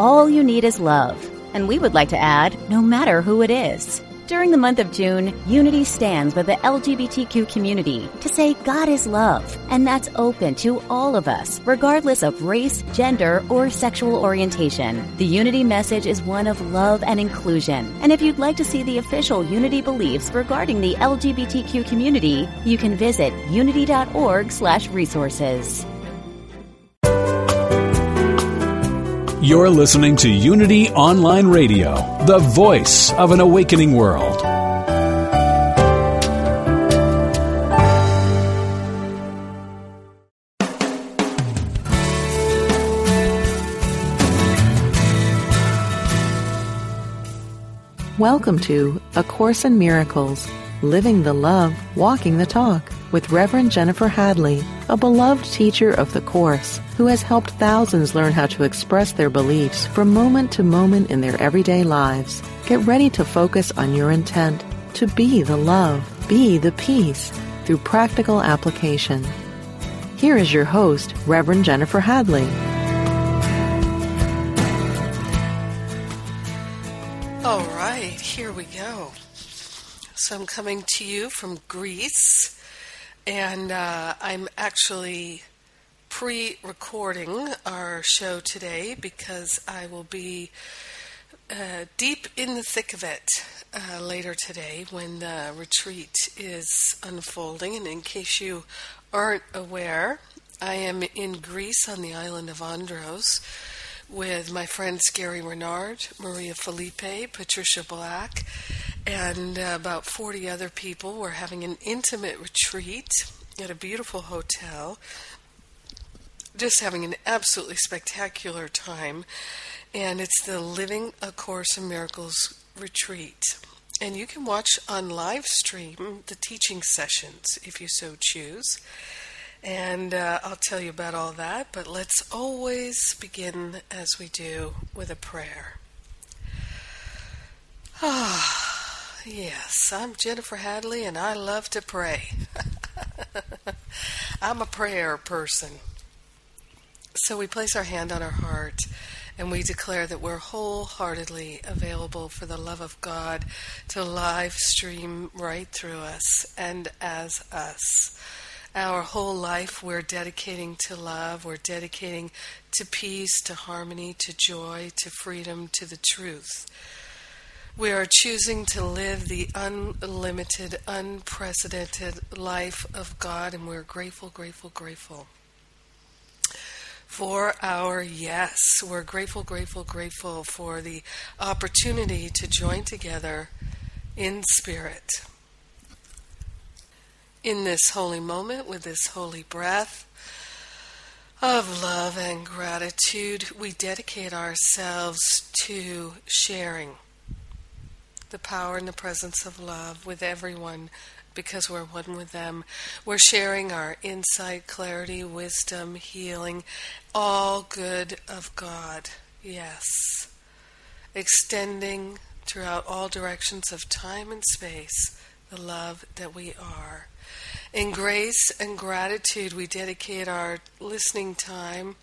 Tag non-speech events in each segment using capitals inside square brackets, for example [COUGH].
all you need is love. And we would like to add, no matter who it is. During the month of June, Unity stands with the LGBTQ community to say God is love, and that's open to all of us, regardless of race, gender, or sexual orientation. The Unity message is one of love and inclusion. And if you'd like to see the official Unity beliefs regarding the LGBTQ community, you can visit unity.org/resources. You're listening to Unity Online Radio, the voice of an awakening world. Welcome to A Course in Miracles Living the Love, Walking the Talk with Reverend Jennifer Hadley, a beloved teacher of the Course who has helped thousands learn how to express their beliefs from moment to moment in their everyday lives. Get ready to focus on your intent to be the love, be the peace through practical application. Here is your host, Reverend Jennifer Hadley. All right, here we go. So I'm coming to you from Greece, and uh, I'm actually pre recording our show today because I will be uh, deep in the thick of it uh, later today when the retreat is unfolding. And in case you aren't aware, I am in Greece on the island of Andros with my friends Gary Renard, Maria Felipe, Patricia Black, and uh, about 40 other people. We're having an intimate retreat at a beautiful hotel. Just having an absolutely spectacular time. And it's the Living A Course in Miracles retreat. And you can watch on live stream the teaching sessions if you so choose. And uh, I'll tell you about all that, but let's always begin as we do with a prayer. [SIGHS] Ah, yes, I'm Jennifer Hadley and I love to pray. [LAUGHS] I'm a prayer person. So we place our hand on our heart and we declare that we're wholeheartedly available for the love of God to live stream right through us and as us. Our whole life we're dedicating to love, we're dedicating to peace, to harmony, to joy, to freedom, to the truth. We are choosing to live the unlimited, unprecedented life of God, and we're grateful, grateful, grateful for our yes. We're grateful, grateful, grateful for the opportunity to join together in spirit in this holy moment with this holy breath of love and gratitude, we dedicate ourselves to sharing the power and the presence of love with everyone because we're one with them. We're sharing our insight, clarity, wisdom, healing, all good of God. Yes. Extending throughout all directions of time and space the love that we are. In grace and gratitude, we dedicate our listening time,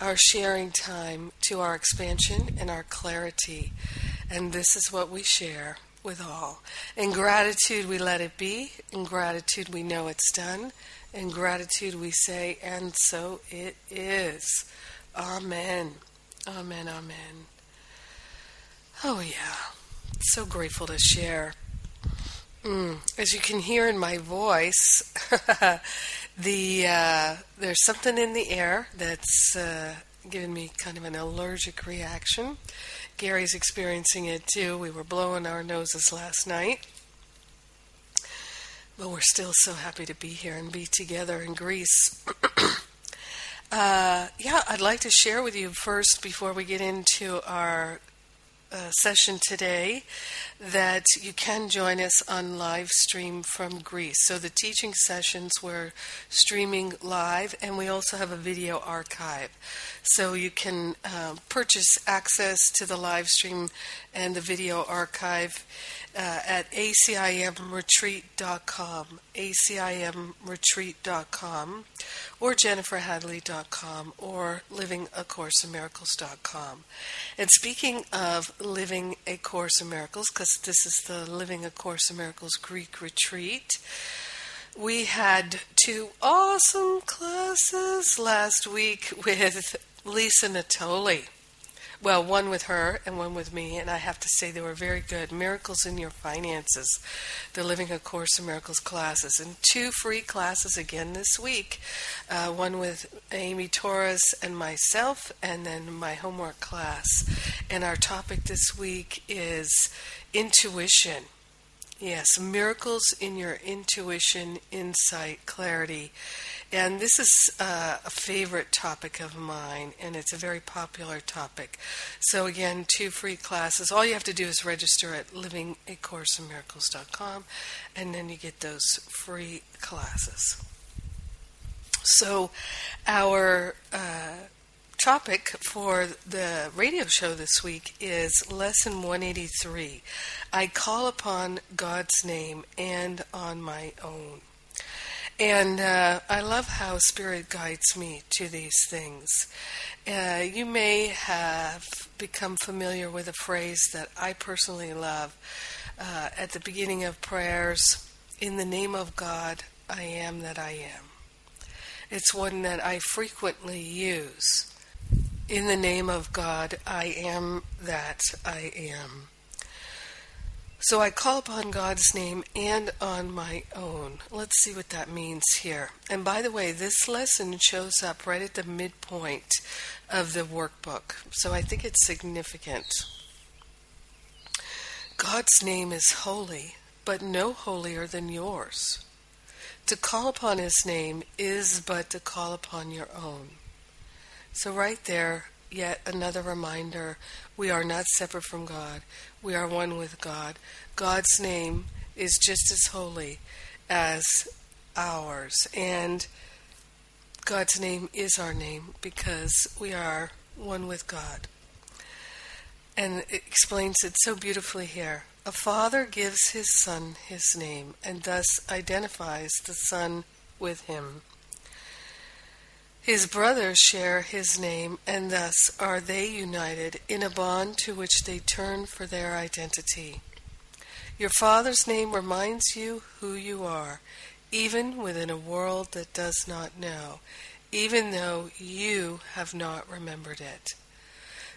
our sharing time to our expansion and our clarity. And this is what we share with all. In gratitude, we let it be. In gratitude, we know it's done. In gratitude, we say, and so it is. Amen. Amen. Amen. Oh, yeah. So grateful to share. Mm, as you can hear in my voice, [LAUGHS] the uh, there's something in the air that's uh, giving me kind of an allergic reaction. Gary's experiencing it too. We were blowing our noses last night. But we're still so happy to be here and be together in Greece. [CLEARS THROAT] Uh, yeah, I'd like to share with you first before we get into our uh, session today that you can join us on live stream from Greece. So the teaching sessions we're streaming live, and we also have a video archive. So you can uh, purchase access to the live stream and the video archive uh, at acimretreat.com, acimretreat.com, or jenniferhadley.com, or livingacourseofmiracles.com. And speaking of Living a Course in Miracles, because this is the Living a Course in Miracles Greek retreat, we had two awesome classes last week [LAUGHS] with Lisa Natoli. Well, one with her and one with me, and I have to say they were very good. Miracles in Your Finances, the Living a Course in Miracles classes, and two free classes again this week. Uh, one with Amy Torres and myself, and then my homework class. And our topic this week is intuition. Yes, miracles in your intuition, insight, clarity. And this is uh, a favorite topic of mine, and it's a very popular topic. So, again, two free classes. All you have to do is register at livingacourseofmiracles.com, and then you get those free classes. So, our uh, topic for the radio show this week is Lesson 183 I call upon God's name and on my own. And uh, I love how Spirit guides me to these things. Uh, you may have become familiar with a phrase that I personally love uh, at the beginning of prayers In the name of God, I am that I am. It's one that I frequently use. In the name of God, I am that I am. So I call upon God's name and on my own. Let's see what that means here. And by the way, this lesson shows up right at the midpoint of the workbook. So I think it's significant. God's name is holy, but no holier than yours. To call upon his name is but to call upon your own. So, right there, yet another reminder we are not separate from God. We are one with God. God's name is just as holy as ours. And God's name is our name because we are one with God. And it explains it so beautifully here. A father gives his son his name and thus identifies the son with him. His brothers share his name, and thus are they united in a bond to which they turn for their identity. Your Father's name reminds you who you are, even within a world that does not know, even though you have not remembered it.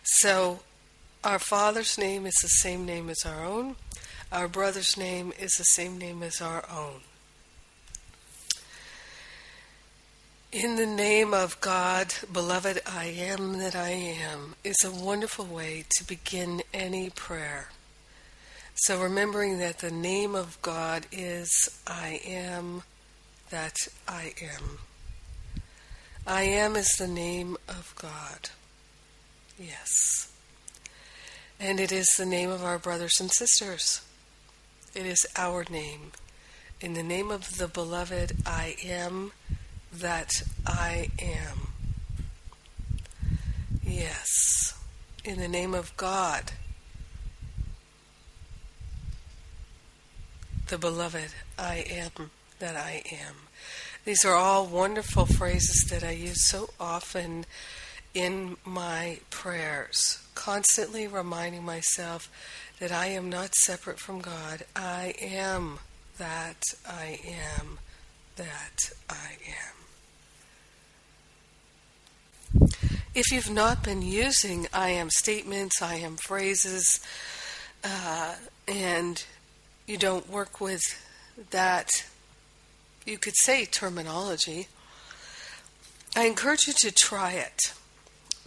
So, our Father's name is the same name as our own. Our brother's name is the same name as our own. In the name of God, beloved, I am that I am is a wonderful way to begin any prayer. So remembering that the name of God is I am that I am. I am is the name of God. Yes. And it is the name of our brothers and sisters. It is our name. In the name of the beloved, I am that I am. Yes, in the name of God, the beloved, I am that I am. These are all wonderful phrases that I use so often in my prayers, constantly reminding myself that I am not separate from God. I am that I am that I am. If you've not been using I am statements, I am phrases, uh, and you don't work with that, you could say terminology, I encourage you to try it.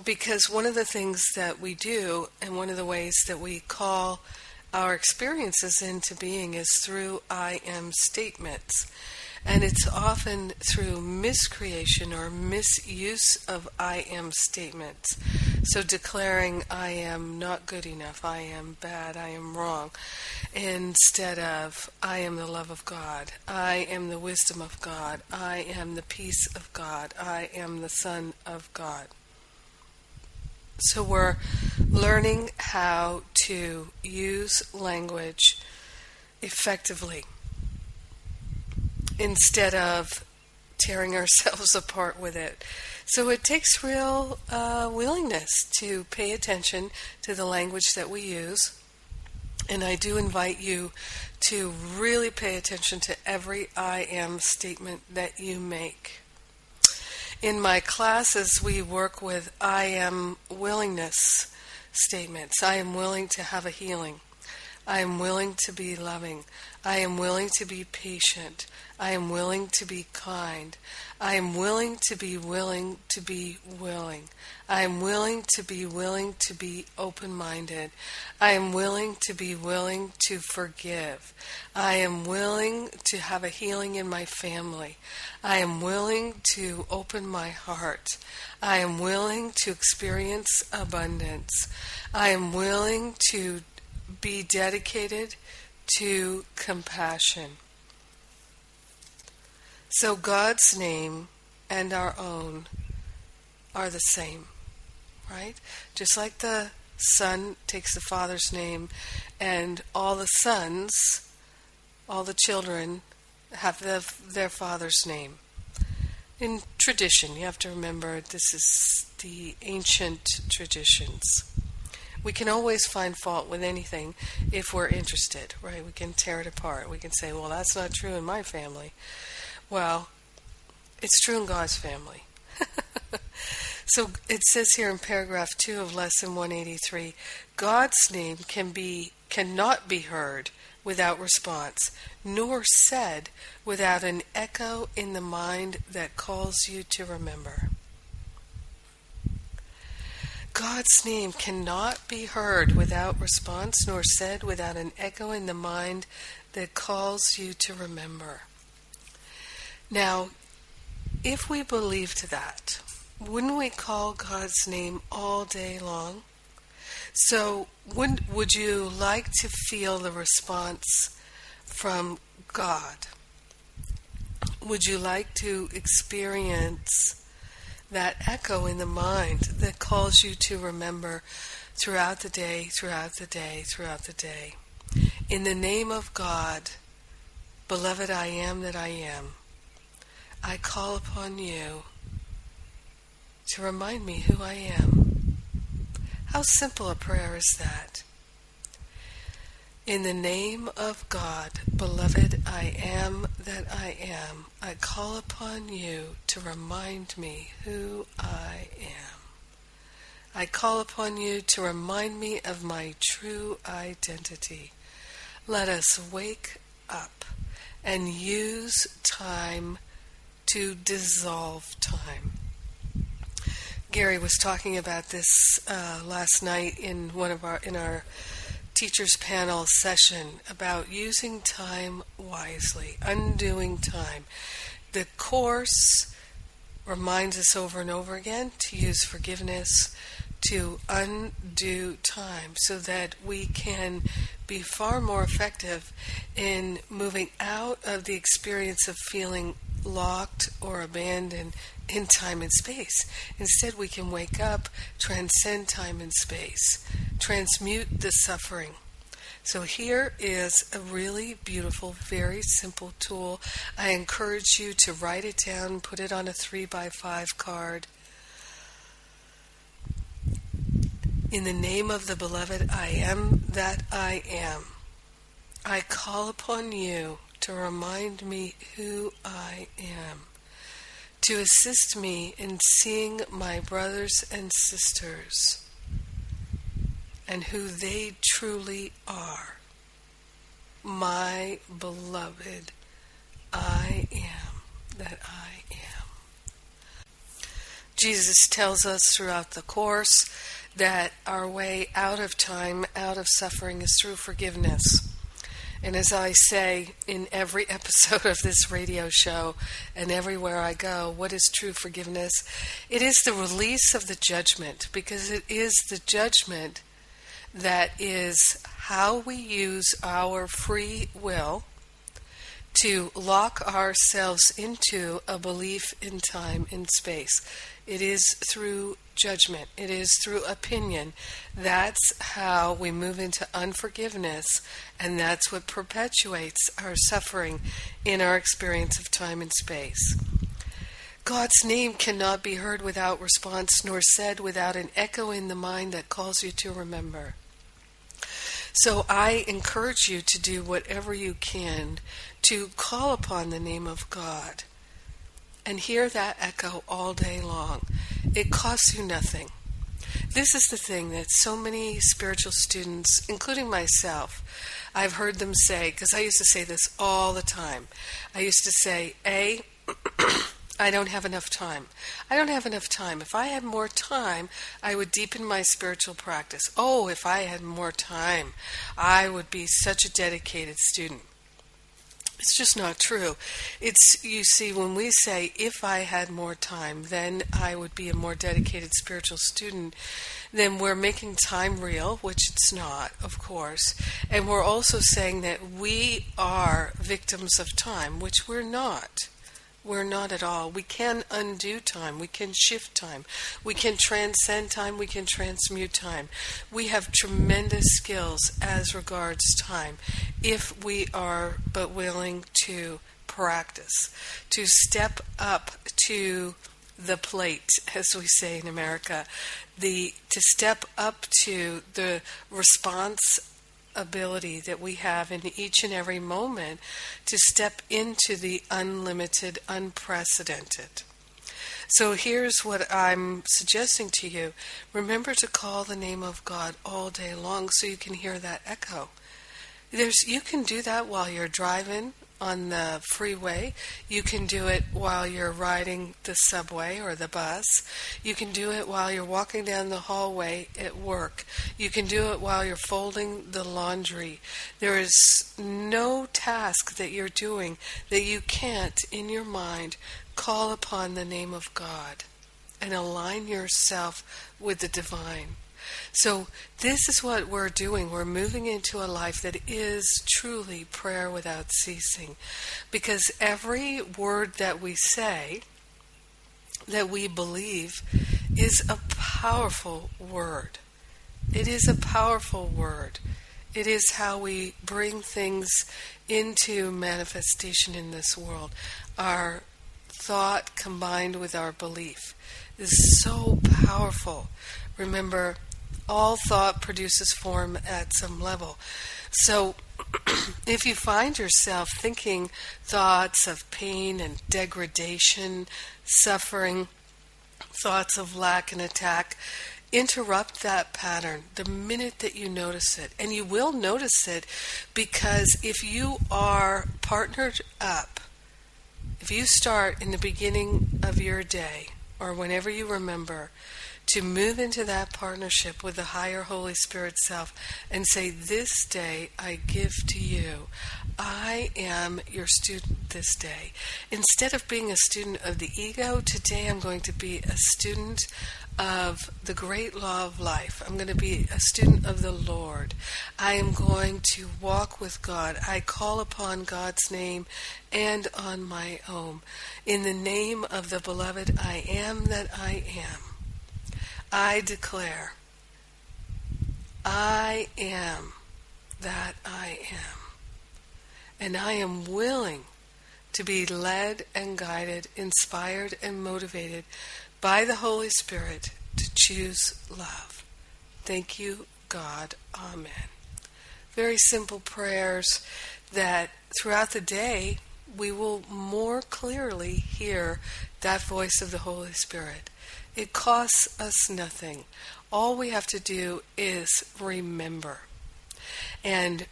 Because one of the things that we do, and one of the ways that we call our experiences into being, is through I am statements. And it's often through miscreation or misuse of I am statements. So declaring I am not good enough, I am bad, I am wrong, instead of I am the love of God, I am the wisdom of God, I am the peace of God, I am the Son of God. So we're learning how to use language effectively instead of tearing [LAUGHS] ourselves apart with it. So it takes real uh, willingness to pay attention to the language that we use. And I do invite you to really pay attention to every I am statement that you make. In my classes, we work with I am willingness statements. I am willing to have a healing. I am willing to be loving. I am willing to be patient. I am willing to be kind. I am willing to be willing to be willing. I am willing to be willing to be open minded. I am willing to be willing to forgive. I am willing to have a healing in my family. I am willing to open my heart. I am willing to experience abundance. I am willing to be dedicated to compassion. So God's name and our own are the same, right? Just like the son takes the father's name, and all the sons, all the children, have the, their father's name. In tradition, you have to remember this is the ancient traditions we can always find fault with anything if we're interested, right? We can tear it apart. We can say, well, that's not true in my family. Well, it's true in God's family. [LAUGHS] so it says here in paragraph 2 of lesson 183 God's name can be cannot be heard without response, nor said without an echo in the mind that calls you to remember. God's name cannot be heard without response, nor said without an echo in the mind that calls you to remember. Now, if we believed that, wouldn't we call God's name all day long? So, would, would you like to feel the response from God? Would you like to experience that echo in the mind that calls you to remember throughout the day, throughout the day, throughout the day. In the name of God, beloved I am that I am, I call upon you to remind me who I am. How simple a prayer is that? In the name of God, beloved I am that I am, I call upon you to remind me who I am. I call upon you to remind me of my true identity. Let us wake up and use time to dissolve time. Gary was talking about this uh, last night in one of our in our teachers panel session about using time wisely, undoing time. The course reminds us over and over again to use forgiveness to undo time so that we can be far more effective in moving out of the experience of feeling locked or abandoned in time and space. Instead, we can wake up, transcend time and space, transmute the suffering. So, here is a really beautiful, very simple tool. I encourage you to write it down, put it on a 3 by 5 card. In the name of the beloved, I am that I am. I call upon you to remind me who I am, to assist me in seeing my brothers and sisters and who they truly are. My beloved, I am that I am. Jesus tells us throughout the Course that our way out of time, out of suffering, is through forgiveness. And as I say in every [LAUGHS] episode of this radio show and everywhere I go, what is true forgiveness? It is the release of the judgment because it is the judgment that is how we use our free will to lock ourselves into a belief in time and space. It is through judgment, it is through opinion. That's how we move into unforgiveness, and that's what perpetuates our suffering in our experience of time and space. God's name cannot be heard without response, nor said without an echo in the mind that calls you to remember. So I encourage you to do whatever you can to call upon the name of God and hear that echo all day long. It costs you nothing. This is the thing that so many spiritual students, including myself, I've heard them say, because I used to say this all the time. I used to say, A, [CLEARS THROAT] I don't have enough time. I don't have enough time. If I had more time, I would deepen my spiritual practice. Oh, if I had more time, I would be such a dedicated student. It's just not true. It's, you see, when we say, if I had more time, then I would be a more dedicated spiritual student, then we're making time real, which it's not, of course. And we're also saying that we are victims of time, which we're not. We're not at all. We can undo time. We can shift time. We can transcend time. We can transmute time. We have tremendous skills as regards time if we are but willing to practice, to step up to the plate, as we say in America, the to step up to the response ability that we have in each and every moment to step into the unlimited, unprecedented. So here's what I'm suggesting to you. Remember to call the name of God all day long so you can hear that echo. There's you can do that while you're driving on the freeway. You can do it while you're riding the subway or the bus. You can do it while you're walking down the hallway at work. You can do it while you're folding the laundry. There is no task that you're doing that you can't, in your mind, call upon the name of God and align yourself with the divine. So, this is what we're doing. We're moving into a life that is truly prayer without ceasing. Because every word that we say, that we believe, is a powerful word. It is a powerful word. It is how we bring things into manifestation in this world. Our thought combined with our belief is so powerful. Remember, all thought produces form at some level. So, [CLEARS THROAT] if you find yourself thinking thoughts of pain and degradation, suffering, thoughts of lack and attack, interrupt that pattern the minute that you notice it. And you will notice it because if you are partnered up, if you start in the beginning of your day or whenever you remember to move into that partnership with the higher Holy Spirit self and say, This day I give to you. I am your student this day. Instead of being a student of the ego, today I'm going to be a student of the great law of life. I'm going to be a student of the Lord. I am going to walk with God. I call upon God's name and on my own. In the name of the beloved I am that I am. I declare, I am that I am. And I am willing to be led and guided, inspired and motivated by the Holy Spirit to choose love. Thank you, God. Amen. Very simple prayers that throughout the day we will more clearly hear that voice of the Holy Spirit. It costs us nothing. All we have to do is remember. And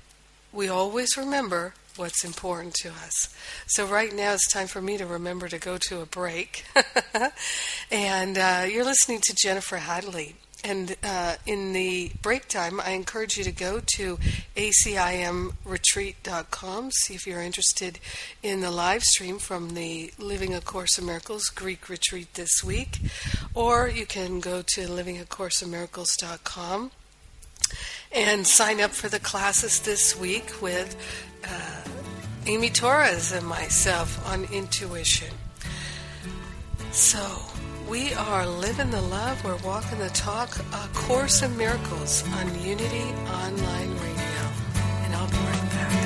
we always remember what's important to us. So, right now it's time for me to remember to go to a break. [LAUGHS] and uh, you're listening to Jennifer Hadley. And uh, in the break time, I encourage you to go to acimretreat.com, see if you're interested in the live stream from the Living A Course in Miracles Greek retreat this week, or you can go to livingacourseofmiracles.com and sign up for the classes this week with uh, Amy Torres and myself on intuition. So, we are living the love, we're walking the talk, A Course in Miracles on Unity Online Radio. And I'll be right back.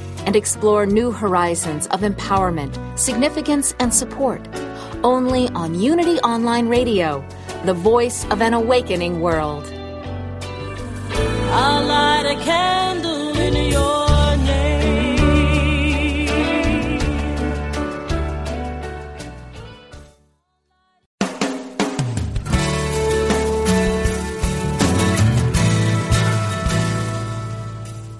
and explore new horizons of empowerment, significance, and support. Only on Unity Online Radio, the voice of an awakening world. I'll light a candle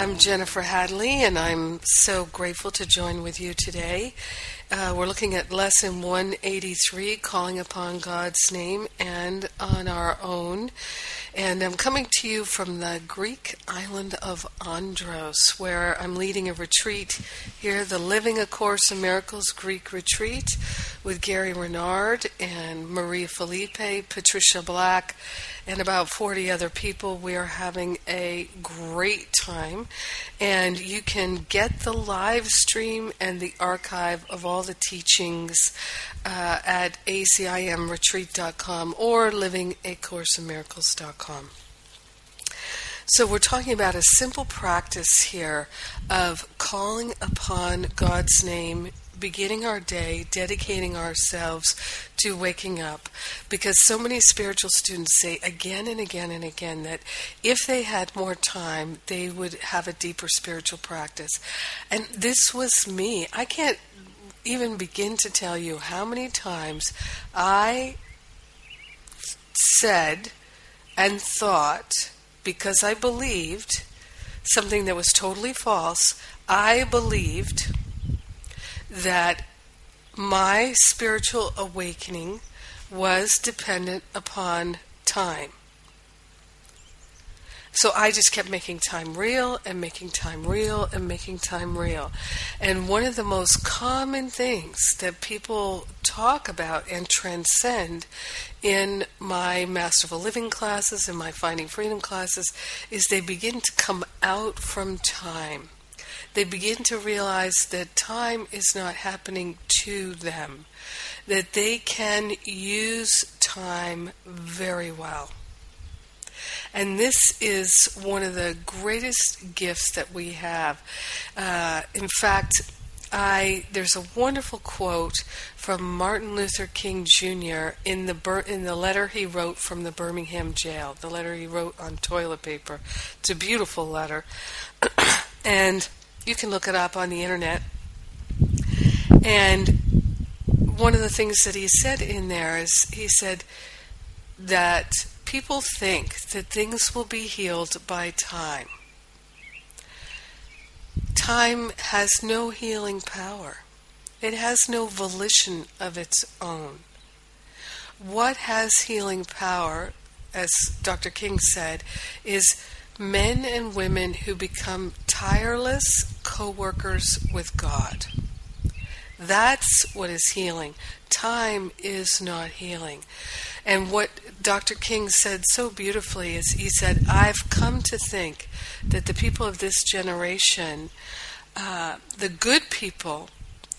I'm Jennifer Hadley, and I'm so grateful to join with you today. Uh, we're looking at lesson 183, calling upon God's name and on our own. And I'm coming to you from the Greek island of Andros, where I'm leading a retreat here, the Living A Course in Miracles Greek retreat with Gary Renard and Maria Felipe, Patricia Black, and about 40 other people. We are having a great time. And you can get the live stream and the archive of all the teachings uh, at acimretreat.com or livingacourseofmiracles.com. So, we're talking about a simple practice here of calling upon God's name beginning our day, dedicating ourselves to waking up. Because so many spiritual students say again and again and again that if they had more time, they would have a deeper spiritual practice. And this was me. I can't even begin to tell you how many times I said and thought, because I believed something that was totally false, I believed that my spiritual awakening was dependent upon time. So I just kept making time real and making time real and making time real. And one of the most common things that people talk about and transcend in my Masterful Living classes and my Finding Freedom classes is they begin to come out from time they begin to realize that time is not happening to them, that they can use time very well. And this is one of the greatest gifts that we have. Uh, in fact, I there's a wonderful quote from Martin Luther King Jr. in the in the letter he wrote from the Birmingham jail. The letter he wrote on toilet paper. It's a beautiful letter, [CLEARS THROAT] and you can look it up on the internet. And one of the things that he said in there is he said that people think that things will be healed by time. Time has no healing power. It has no volition of its own. What has healing power, as Dr. King said, is men and women who become tireless co workers with God. That's what is healing. Time is not healing. And what Dr. King said so beautifully is he said, I've come to think that the people of this generation, uh, the good people,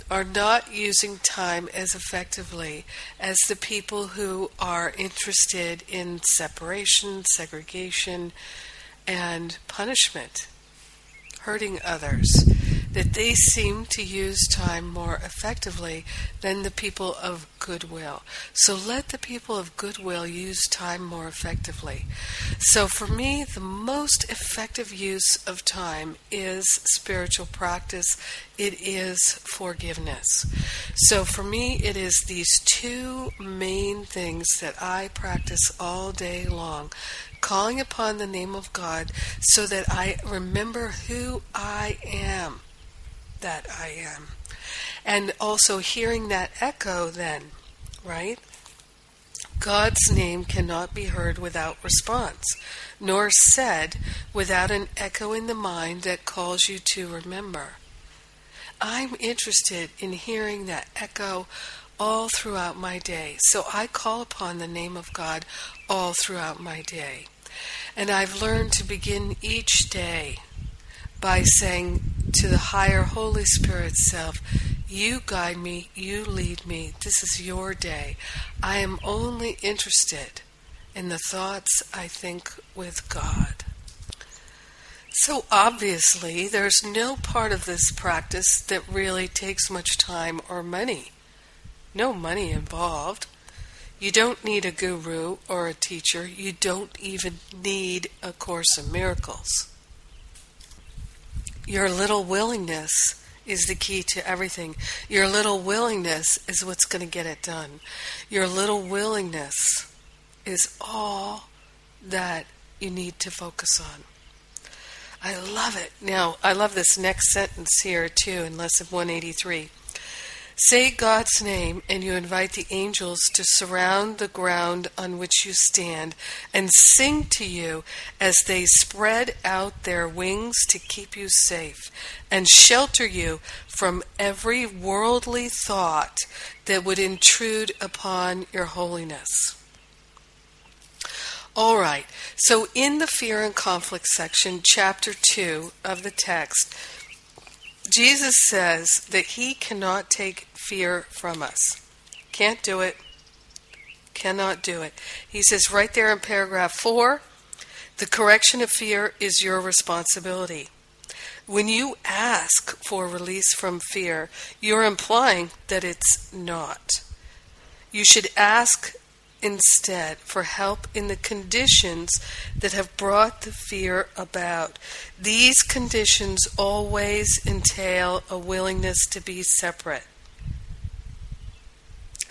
are not using time as effectively as the people who are interested in separation, segregation, and punishment, hurting others that they seem to use time more effectively than the people of goodwill. So let the people of goodwill use time more effectively. So for me, the most effective use of time is spiritual practice. It is forgiveness. So for me, it is these two main things that I practice all day long calling upon the name of God so that I remember who I am that I am. And also hearing that echo, then, right? God's name cannot be heard without response, nor said without an echo in the mind that calls you to remember. I'm interested in hearing that echo all throughout my day, so I call upon the name of God all throughout my day. And I've learned to begin each day by saying to the higher Holy Spirit self, You guide me, you lead me, this is your day. I am only interested in the thoughts I think with God. So obviously, there's no part of this practice that really takes much time or money. No money involved. You don't need a guru or a teacher. You don't even need a Course in Miracles. Your little willingness is the key to everything. Your little willingness is what's going to get it done. Your little willingness is all that you need to focus on. I love it. Now, I love this next sentence here too in Lesson 183. Say God's name, and you invite the angels to surround the ground on which you stand and sing to you as they spread out their wings to keep you safe and shelter you from every worldly thought that would intrude upon your holiness. All right, so in the fear and conflict section, chapter 2 of the text, Jesus says that he cannot take fear from us. Can't do it. Cannot do it. He says right there in paragraph 4 the correction of fear is your responsibility. When you ask for release from fear, you're implying that it's not. You should ask instead for help in the conditions that have brought the fear about. These conditions always entail a willingness to be separate.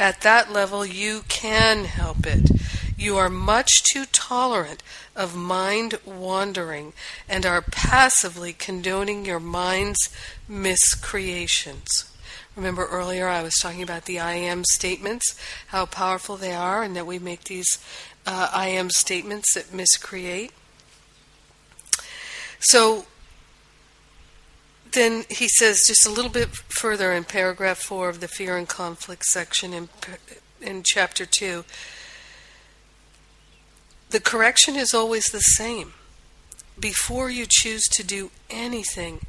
At that level, you can help it. You are much too tolerant of mind wandering and are passively condoning your mind's miscreations. Remember earlier I was talking about the I am statements, how powerful they are, and that we make these uh, I am statements that miscreate. So then he says just a little bit further in paragraph 4 of the fear and conflict section in, in chapter 2 the correction is always the same. Before you choose to do anything,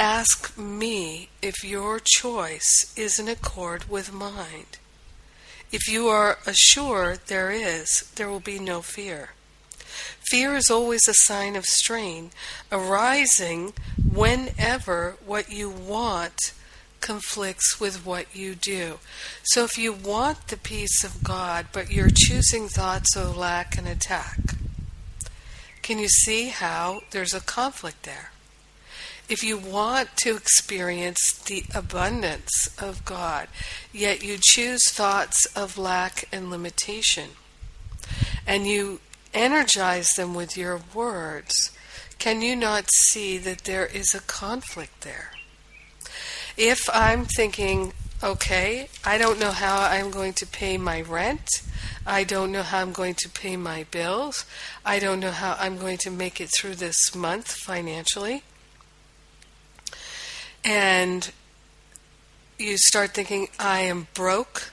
ask me if your choice is in accord with mine. If you are assured there is, there will be no fear. Fear is always a sign of strain, arising whenever what you want conflicts with what you do. So if you want the peace of God, but you're choosing thoughts of lack and attack, can you see how there's a conflict there? If you want to experience the abundance of God, yet you choose thoughts of lack and limitation, and you energize them with your words, can you not see that there is a conflict there? If I'm thinking, okay, I don't know how I'm going to pay my rent, I don't know how I'm going to pay my bills, I don't know how I'm going to make it through this month financially, and you start thinking, I am broke,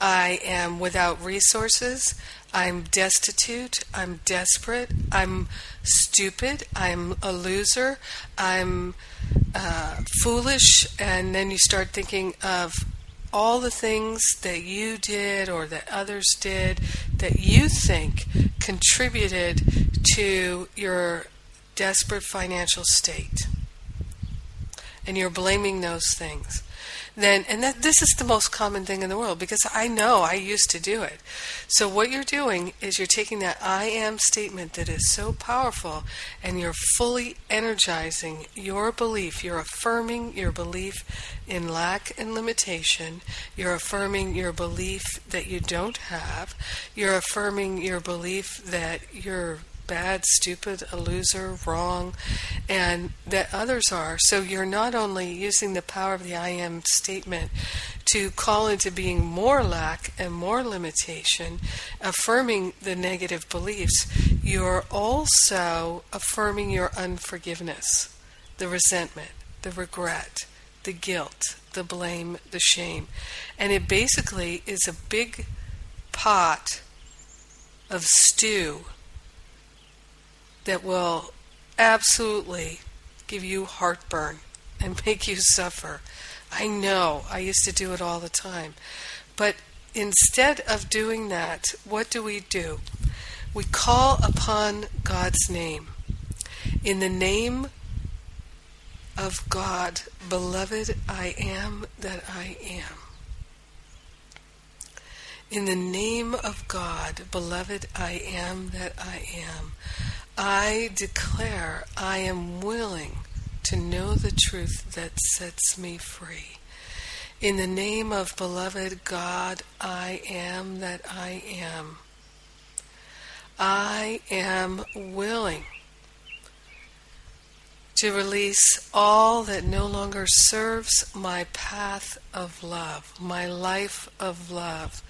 I am without resources, I'm destitute, I'm desperate, I'm stupid, I'm a loser, I'm uh, foolish, and then you start thinking of all the things that you did or that others did that you think contributed to your desperate financial state. And you're blaming those things then and that this is the most common thing in the world because I know I used to do it. So what you're doing is you're taking that I am statement that is so powerful and you're fully energizing your belief. You're affirming your belief in lack and limitation. You're affirming your belief that you don't have. You're affirming your belief that you're bad, stupid, a loser, wrong, and that others are. So you're not only using the power of the I am statement to call into being more lack and more limitation, affirming the negative beliefs, you're also affirming your unforgiveness, the resentment, the regret, the guilt, the blame, the shame. And it basically is a big pot of stew that will absolutely give you heartburn and [LAUGHS] make you suffer. I know, I used to do it all the time. But instead of doing that, what do we do? We call upon God's name. In the name of God, beloved, I am that I am. In the name of God, beloved, I am that I am. I declare I am willing to know the truth that sets me free. In the name of beloved God, I am that I am. I am willing to release all that no longer serves my path of love, my life of love,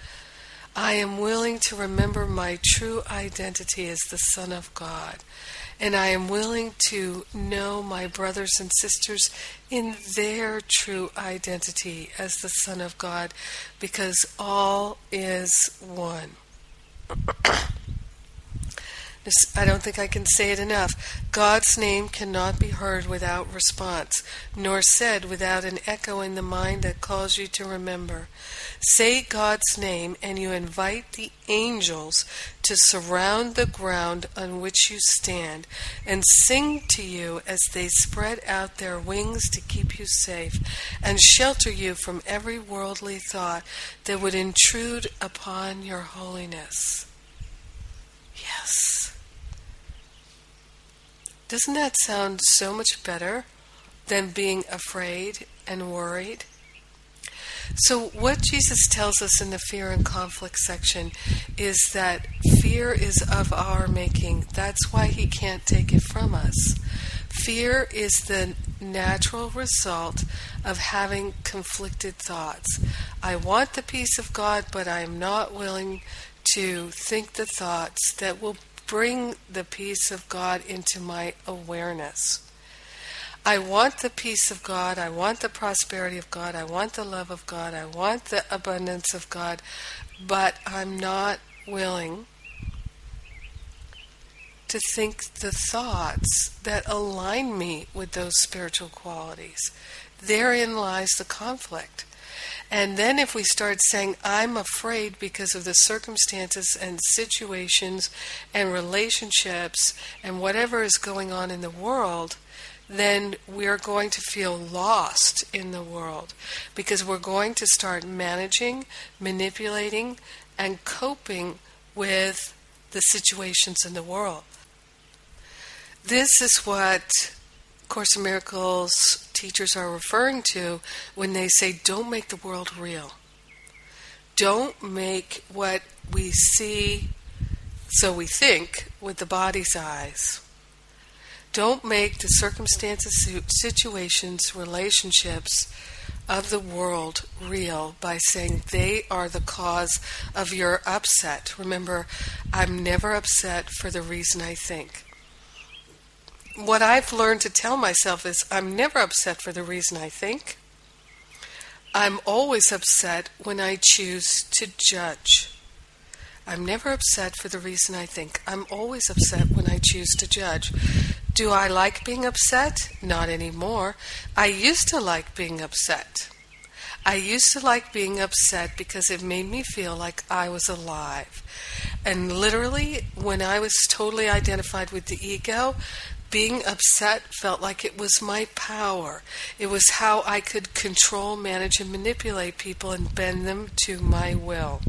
I am willing to remember my true identity as the Son of God. And I am willing to know my brothers and sisters in their true identity as the Son of God because all is one. [COUGHS] This, I don't think I can say it enough. God's name cannot be heard without response, nor said without an echo in the mind that calls you to remember. Say God's name, and you invite the angels to surround the ground on which you stand and sing to you as they spread out their wings to keep you safe and shelter you from every worldly thought that would intrude upon your holiness. Yes. Doesn't that sound so much better than being afraid and worried? So, what Jesus tells us in the fear and conflict section is that fear is of our making. That's why he can't take it from us. Fear is the natural result of having conflicted thoughts. I want the peace of God, but I am not willing to think the thoughts that will bring the peace of God into my awareness. I want the peace of God. I want the prosperity of God. I want the love of God. I want the abundance of God. But I'm not willing to think the thoughts that align me with those spiritual qualities. Therein lies the conflict. And then if we start saying, I'm afraid because of the circumstances and situations and relationships and whatever is going on in the world, then we're going to feel lost in the world because we're going to start managing, manipulating, and coping with the situations in the world. This is what Course in Miracles teachers are referring to when they say, don't make the world real. Don't make what we see so we think with the body's eyes. Don't make the circumstances, situations, relationships of the world real by saying they are the cause of your upset. Remember, I'm never upset for the reason I think. What I've learned to tell myself is I'm never upset for the reason I think. I'm always upset when I choose to judge. I'm never upset for the reason I think. I'm always upset when I choose to judge. Do I like being upset? Not anymore. I used to like being upset. I used to like being upset because it made me feel like I was alive. And literally, when I was totally identified with the ego, being upset felt like it was my power. It was how I could control, manage, and manipulate people and bend them to my will.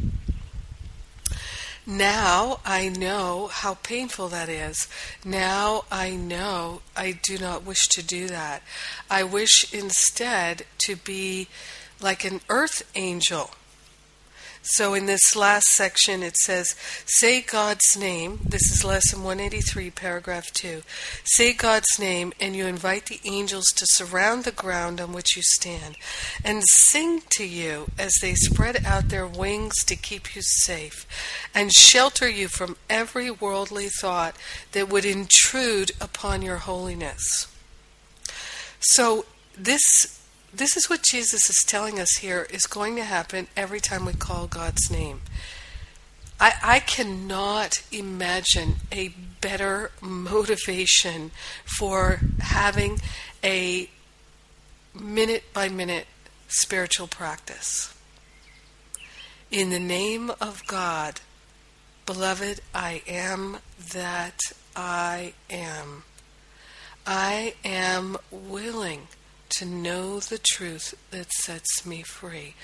Now I know how painful that is. Now I know I do not wish to do that. I wish instead to be like an earth angel so in this last section, it says, Say God's name. This is lesson 183, paragraph 2. Say God's name, and you invite the angels to surround the ground on which you stand, and sing to you as they spread out their wings to keep you safe, and shelter you from every worldly thought that would intrude upon your holiness. So this this is what Jesus is telling us here is going to happen every time we call God's name. I, I cannot imagine a better motivation for having a minute by minute spiritual practice. In the name of God, beloved, I am that I am. I am willing to know the truth that sets me free.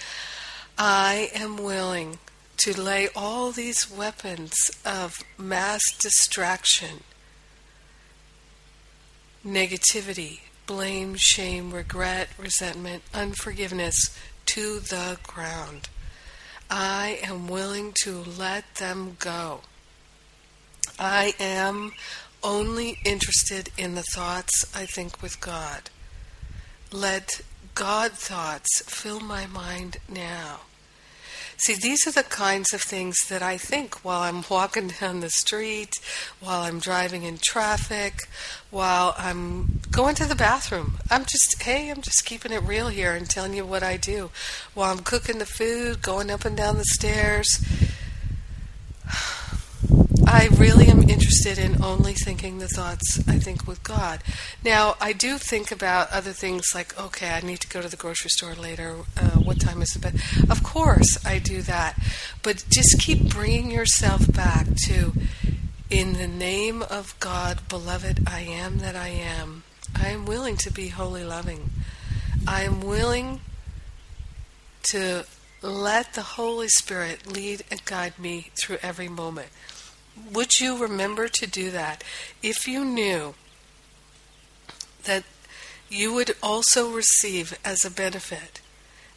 I am willing to lay all these weapons of mass distraction, negativity, blame, shame, regret, resentment, unforgiveness to the ground. I am willing to let them go. I am only interested in the thoughts I think with God. Let God thoughts fill my mind now. See, these are the kinds of things that I think while I'm walking down the street, while I'm driving in traffic, while I'm going to the bathroom. I'm just, hey, I'm just keeping it real here and telling you what I do. While I'm cooking the food, going up and down the stairs. I really am interested in only thinking the thoughts I think with God. Now, I do think about other things like, okay, I need to go to the grocery store later. Uh, what time is it? But of course, I do that. But just keep bringing yourself back to, in the name of God, beloved, I am that I am. I am willing to be wholly loving. I am willing to let the Holy Spirit lead and guide me through every moment. Would you remember to do that if you knew that you would also receive as a benefit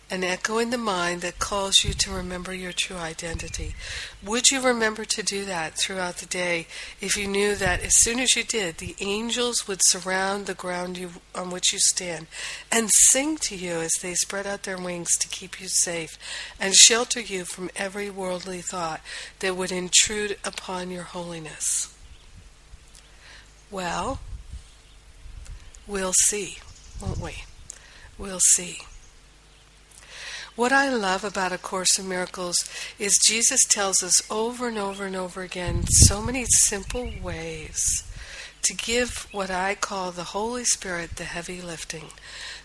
an echo in the mind that calls you to remember your true identity. Would you remember to do that throughout the day if you knew that as soon as you did, the angels would surround the ground you, on which you stand and sing to you as they spread out their wings to keep you safe and shelter you from every worldly thought that would intrude upon your holiness? Well, we'll see, won't we? We'll see. What I love about A Course in Miracles is Jesus tells us over and over and over again so many simple ways to give what I call the Holy Spirit the heavy lifting.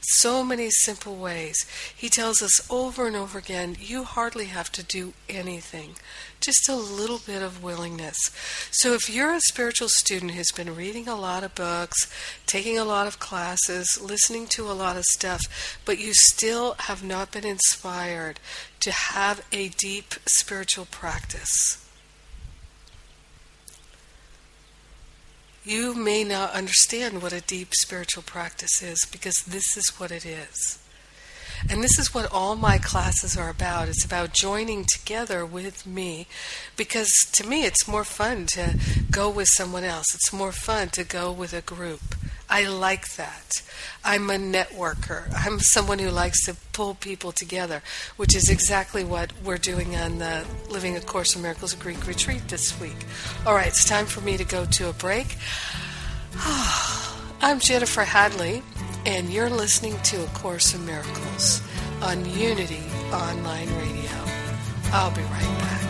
So many simple ways. He tells us over and over again you hardly have to do anything, just a little bit of willingness. So if you're a spiritual student who's been reading a lot of books, taking a lot of classes, listening to a lot of stuff, but you still have not been inspired to have a deep spiritual practice, you may not understand what a deep spiritual practice is because this is what it is. And this is what all my classes are about. It's about joining together with me because to me it's more fun to go with someone else. It's more fun to go with a group. I like that. I'm a networker. I'm someone who likes to pull people together, which is exactly what we're doing on the Living A Course in Miracles Greek retreat this week. All right, it's time for me to go to a break. [SIGHS] I'm Jennifer Hadley, and you're listening to A Course in Miracles on Unity Online Radio. I'll be right back.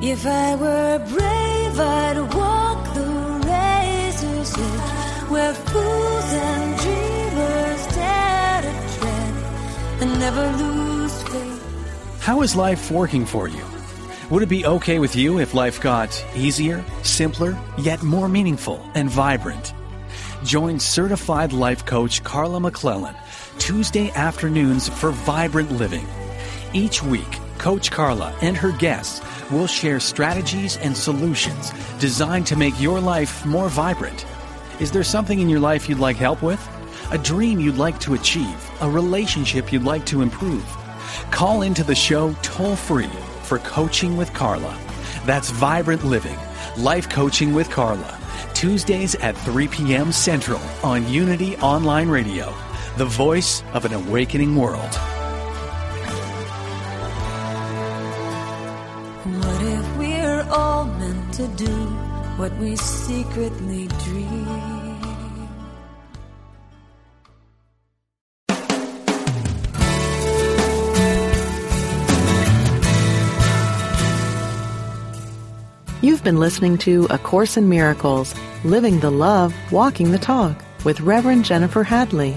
If I were brave, I'd walk the razor's edge where fools and dreamers dare to tread and never lose faith. How is life working for you? Would it be okay with you if life got easier, simpler, yet more meaningful and vibrant? Join certified life coach Carla McClellan Tuesday afternoons for Vibrant Living. Each week, Coach Carla and her guests will share strategies and solutions designed to make your life more vibrant. Is there something in your life you'd like help with? A dream you'd like to achieve? A relationship you'd like to improve? Call into the show toll free for Coaching with Carla. That's Vibrant Living, Life Coaching with Carla. Tuesdays at 3 p.m. Central on Unity Online Radio, the voice of an awakening world. To do what we secretly dream? You've been listening to A Course in Miracles Living the Love, Walking the Talk with Reverend Jennifer Hadley.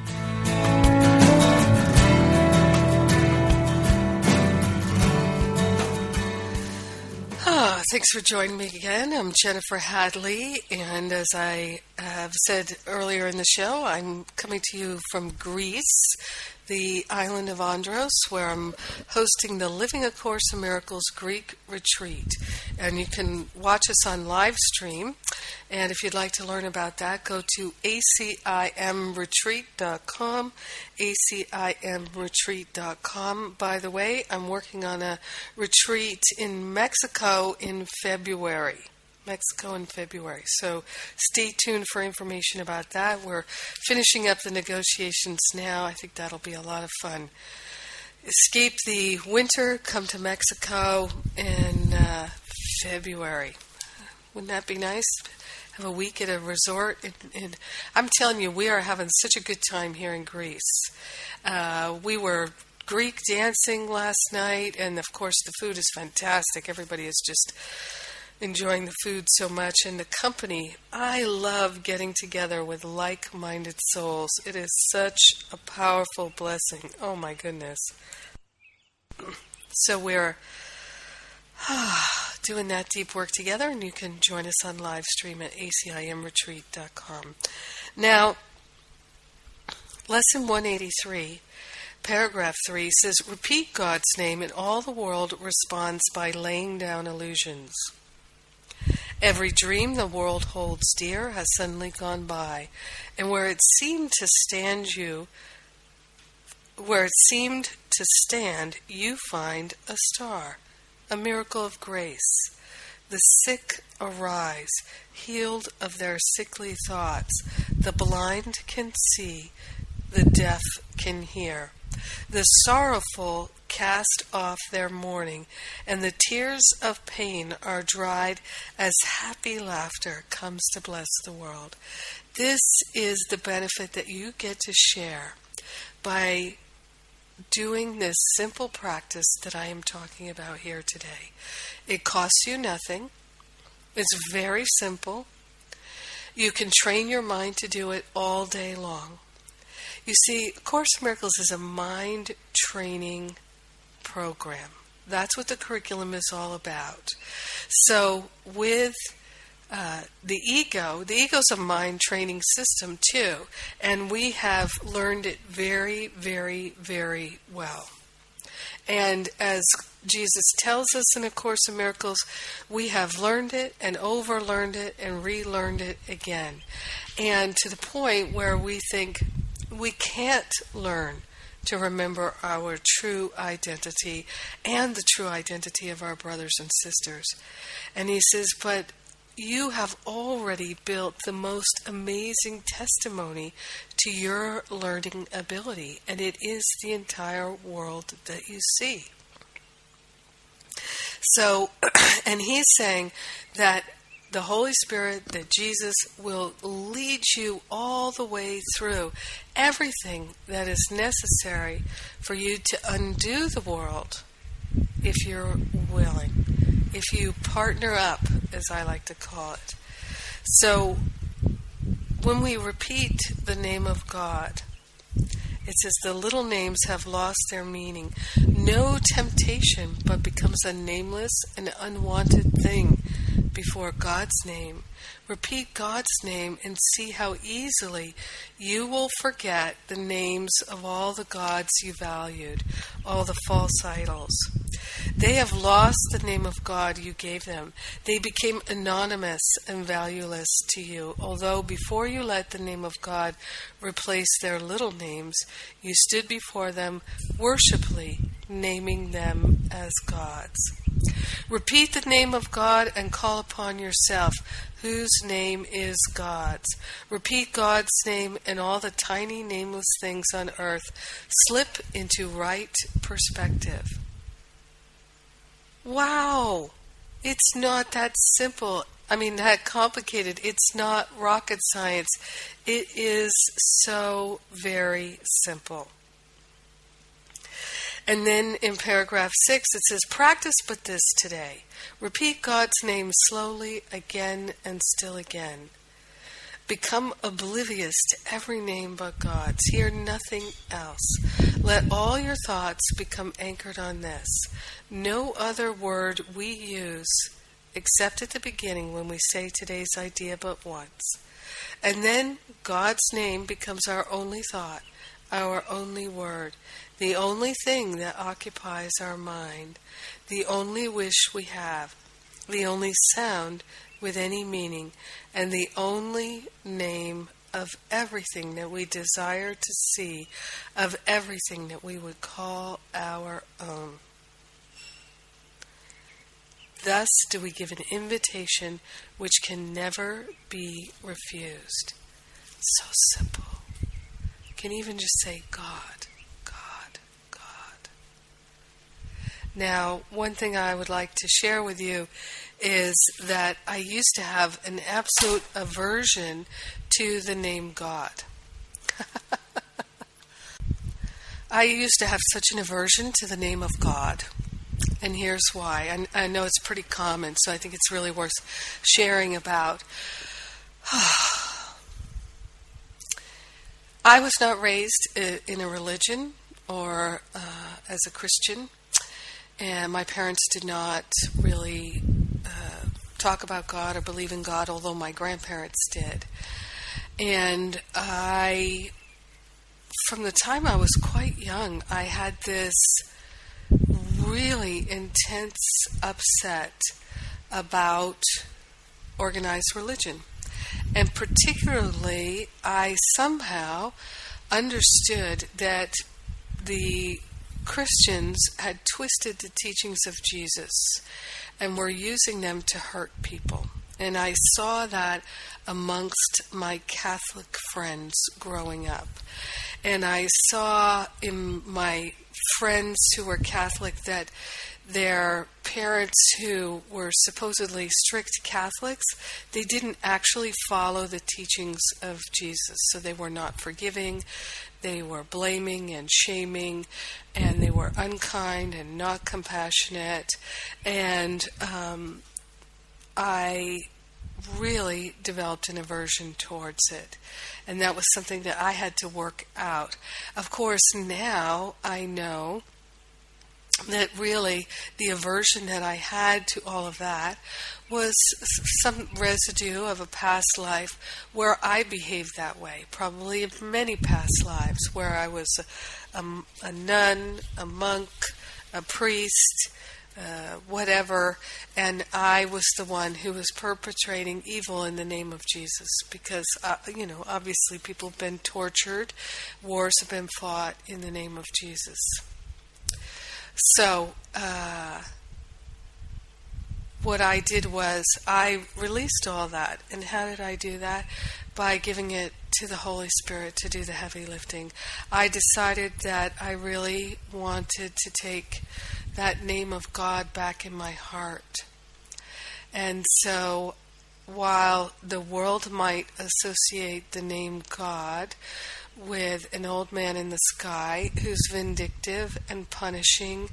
Thanks for joining me again. I'm Jennifer Hadley, and as I have said earlier in the show, I'm coming to you from Greece, the island of Andros, where I'm hosting the Living A Course in Miracles Greek retreat. And you can watch us on live stream. And if you'd like to learn about that, go to acimretreat.com. acimretreat.com. By the way, I'm working on a retreat in Mexico in February. Mexico in February. So stay tuned for information about that. We're finishing up the negotiations now. I think that'll be a lot of fun. Escape the winter, come to Mexico in uh, February. Wouldn't that be nice? Have a week at a resort. And, I'm telling you, we are having such a good time here in Greece. Uh, we were Greek dancing last night, and of course, the food is fantastic. Everybody is just enjoying the food so much and the company. I love getting together with like minded souls. It is such a powerful blessing. Oh my goodness. So we're [SIGHS] doing that deep work together, and you can join us on live stream at acimretreat.com. Now, lesson 183. Paragraph 3 says, Repeat God's name, and all the world responds by laying down illusions. Every dream the world holds dear has suddenly gone by, and where it seemed to stand you, where it seemed to stand, you find a star, a miracle of grace. The sick arise, healed of their sickly thoughts. The blind can see, the deaf can hear. The sorrowful cast off their mourning, and the tears of pain are dried as happy laughter comes to bless the world. This is the benefit that you get to share by doing this simple practice that I am talking about here today. It costs you nothing, it's very simple. You can train your mind to do it all day long. You see, Course in Miracles is a mind training program. That's what the curriculum is all about. So, with uh, the ego, the ego is a mind training system too, and we have learned it very, very, very well. And as Jesus tells us in A Course in Miracles, we have learned it and overlearned it and relearned it again. And to the point where we think, we can't learn to remember our true identity and the true identity of our brothers and sisters. And he says, But you have already built the most amazing testimony to your learning ability, and it is the entire world that you see. So, [CLEARS THROAT] and he's saying that the Holy Spirit, that Jesus will lead you all the way through everything that is necessary for you to undo the world if you're willing, if you partner up, as I like to call it. So, when we repeat the name of God, it says the little names have lost their meaning. No temptation but becomes a nameless and unwanted thing before God's name. Repeat God's name and see how easily you will forget the names of all the gods you valued, all the false idols. They have lost the name of God you gave them. They became anonymous and valueless to you, although before you let the name of God replace their little names, you stood before them worshipfully, naming them as gods. Repeat the name of God and call upon yourself, whose name is God's. Repeat God's name, and all the tiny nameless things on earth slip into right perspective. Wow! It's not that simple. I mean, that complicated. It's not rocket science. It is so very simple. And then in paragraph six, it says, Practice but this today. Repeat God's name slowly again and still again. Become oblivious to every name but God's. Hear nothing else. Let all your thoughts become anchored on this. No other word we use except at the beginning when we say today's idea but once. And then God's name becomes our only thought, our only word, the only thing that occupies our mind, the only wish we have, the only sound with any meaning, and the only name of everything that we desire to see, of everything that we would call our own. Thus do we give an invitation which can never be refused. So simple. Can even just say, God, God, God. Now, one thing I would like to share with you is that I used to have an absolute aversion to the name God. [LAUGHS] I used to have such an aversion to the name of God. And here's why. I, I know it's pretty common, so I think it's really worth sharing about. [SIGHS] I was not raised in a religion or uh, as a Christian, and my parents did not really uh, talk about God or believe in God, although my grandparents did. And I, from the time I was quite young, I had this really intense upset about organized religion. And particularly, I somehow understood that the Christians had twisted the teachings of Jesus and were using them to hurt people. And I saw that amongst my Catholic friends growing up. And I saw in my friends who were Catholic that their parents who were supposedly strict Catholics, they didn't actually follow the teachings of Jesus. So they were not forgiving, they were blaming and shaming, and they were unkind and not compassionate. And um, I really developed an aversion towards it. And that was something that I had to work out. Of course, now I know that really the aversion that I had to all of that was some residue of a past life where I behaved that way, probably in many past lives, where I was a, a, a nun, a monk, a priest, uh, whatever, and I was the one who was perpetrating evil in the name of Jesus because, uh, you know, obviously people have been tortured, wars have been fought in the name of Jesus. So, uh, what I did was I released all that. And how did I do that? By giving it to the Holy Spirit to do the heavy lifting. I decided that I really wanted to take that name of God back in my heart. And so, while the world might associate the name God with an old man in the sky who's vindictive and punishing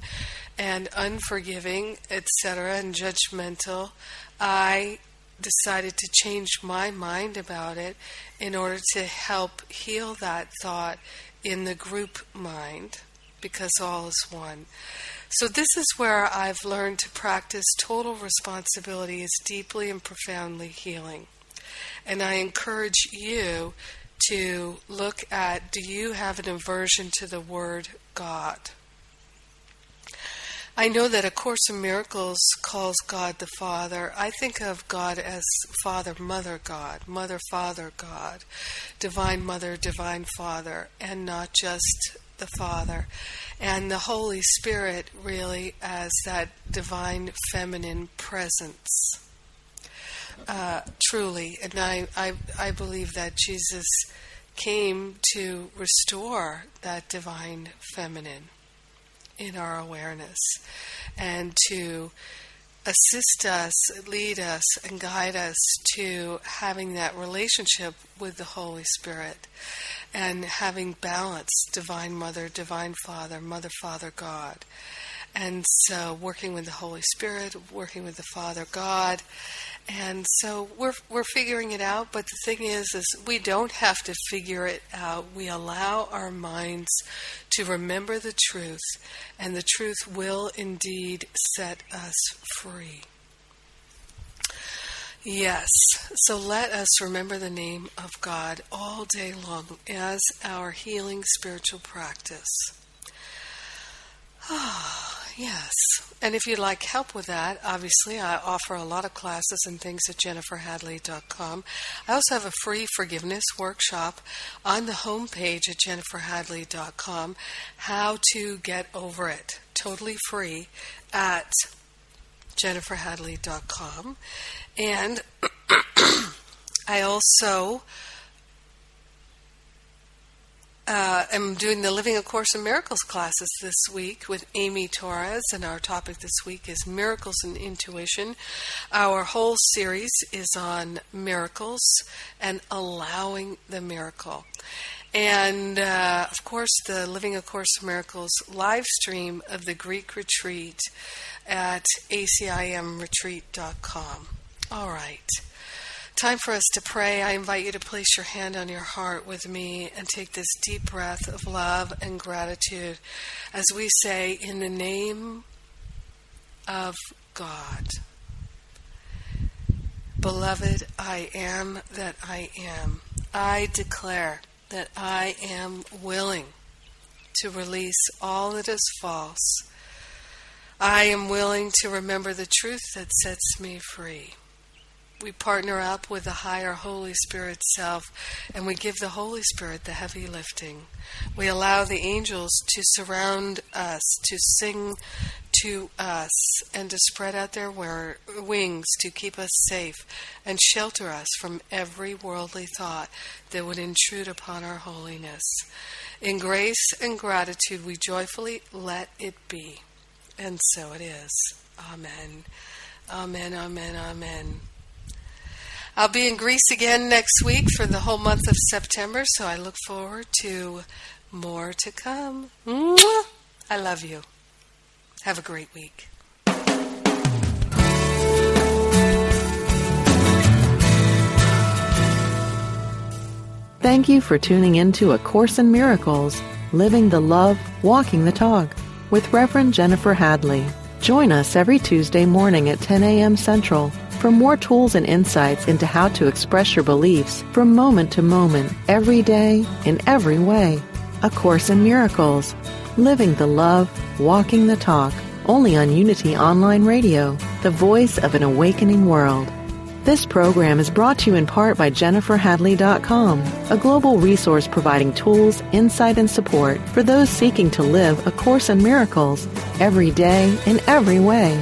and unforgiving, etc., and judgmental, I decided to change my mind about it in order to help heal that thought in the group mind because all is one. So, this is where I've learned to practice total responsibility is deeply and profoundly healing. And I encourage you to look at do you have an aversion to the word God? I know that A Course in Miracles calls God the Father. I think of God as Father, Mother God, Mother, Father God, Divine Mother, Divine Father, and not just the Father and the Holy Spirit really as that divine feminine presence. Uh, truly, and I, I, I believe that Jesus came to restore that divine feminine in our awareness and to assist us, lead us, and guide us to having that relationship with the Holy Spirit and having balance divine mother, divine father, mother, father, God. And so working with the Holy Spirit, working with the Father God. And so we're we're figuring it out, but the thing is is we don't have to figure it out. We allow our minds to remember the truth, and the truth will indeed set us free. Yes, so let us remember the name of God all day long as our healing spiritual practice. [SIGHS] Yes. And if you'd like help with that, obviously I offer a lot of classes and things at jenniferhadley.com. I also have a free forgiveness workshop on the homepage at jenniferhadley.com, how to get over it, totally free at jenniferhadley.com. And [CLEARS THROAT] I also uh, am doing the Living A Course in Miracles classes this week with Amy Torres, and our topic this week is Miracles and Intuition. Our whole series is on miracles and allowing the miracle. And uh, of course, the Living A Course in Miracles live stream of the Greek retreat at acimretreat.com. All right. Time for us to pray. I invite you to place your hand on your heart with me and take this deep breath of love and gratitude as we say, In the name of God. Beloved, I am that I am. I declare that I am willing to release all that is false. I am willing to remember the truth that sets me free we partner up with the higher Holy Spirit self and we give the Holy Spirit the heavy lifting. We allow the angels to surround us, to sing to us, and to spread out their wings to keep us safe and shelter us from every worldly thought that would intrude upon our holiness. In grace and gratitude, we joyfully let it be. And so it is. Amen. Amen, amen, amen. I'll be in Greece again next week for the whole month of September, so I look forward to more to come. Mwah! I love you. Have a great week. Thank you for tuning in to A Course in Miracles, Living the Love, Walking the Talk with Reverend Jennifer Hadley. Join us every Tuesday morning at 10 a.m. Central for more tools and insights into how to express your beliefs from moment to moment, every day, in every way. A Course in Miracles. Living the Love, Walking the Talk. Only on Unity Online Radio, the voice of an awakening world. This program is brought to you in part by JenniferHadley.com, a global resource providing tools, insight, and support for those seeking to live A Course in Miracles every day in every way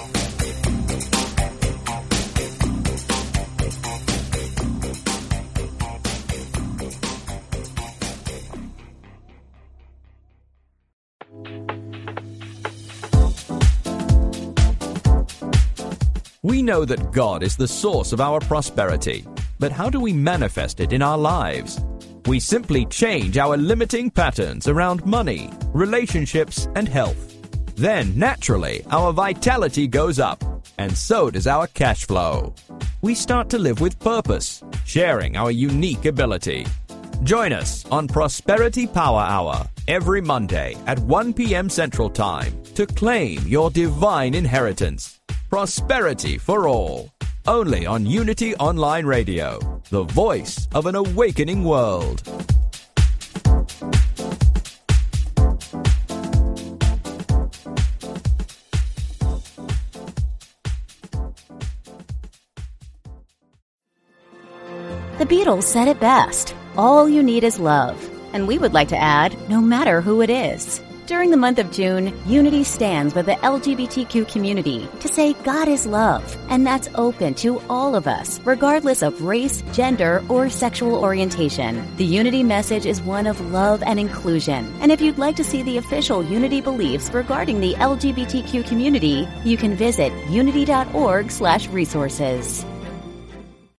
Know that God is the source of our prosperity, but how do we manifest it in our lives? We simply change our limiting patterns around money, relationships, and health. Then, naturally, our vitality goes up, and so does our cash flow. We start to live with purpose, sharing our unique ability. Join us on Prosperity Power Hour every Monday at 1 p.m. Central Time to claim your divine inheritance. Prosperity for all. Only on Unity Online Radio, the voice of an awakening world. The Beatles said it best all you need is love. And we would like to add, no matter who it is. During the month of June, Unity stands with the LGBTQ community to say God is love, and that's open to all of us, regardless of race, gender, or sexual orientation. The Unity message is one of love and inclusion. And if you'd like to see the official Unity beliefs regarding the LGBTQ community, you can visit unity.org/resources.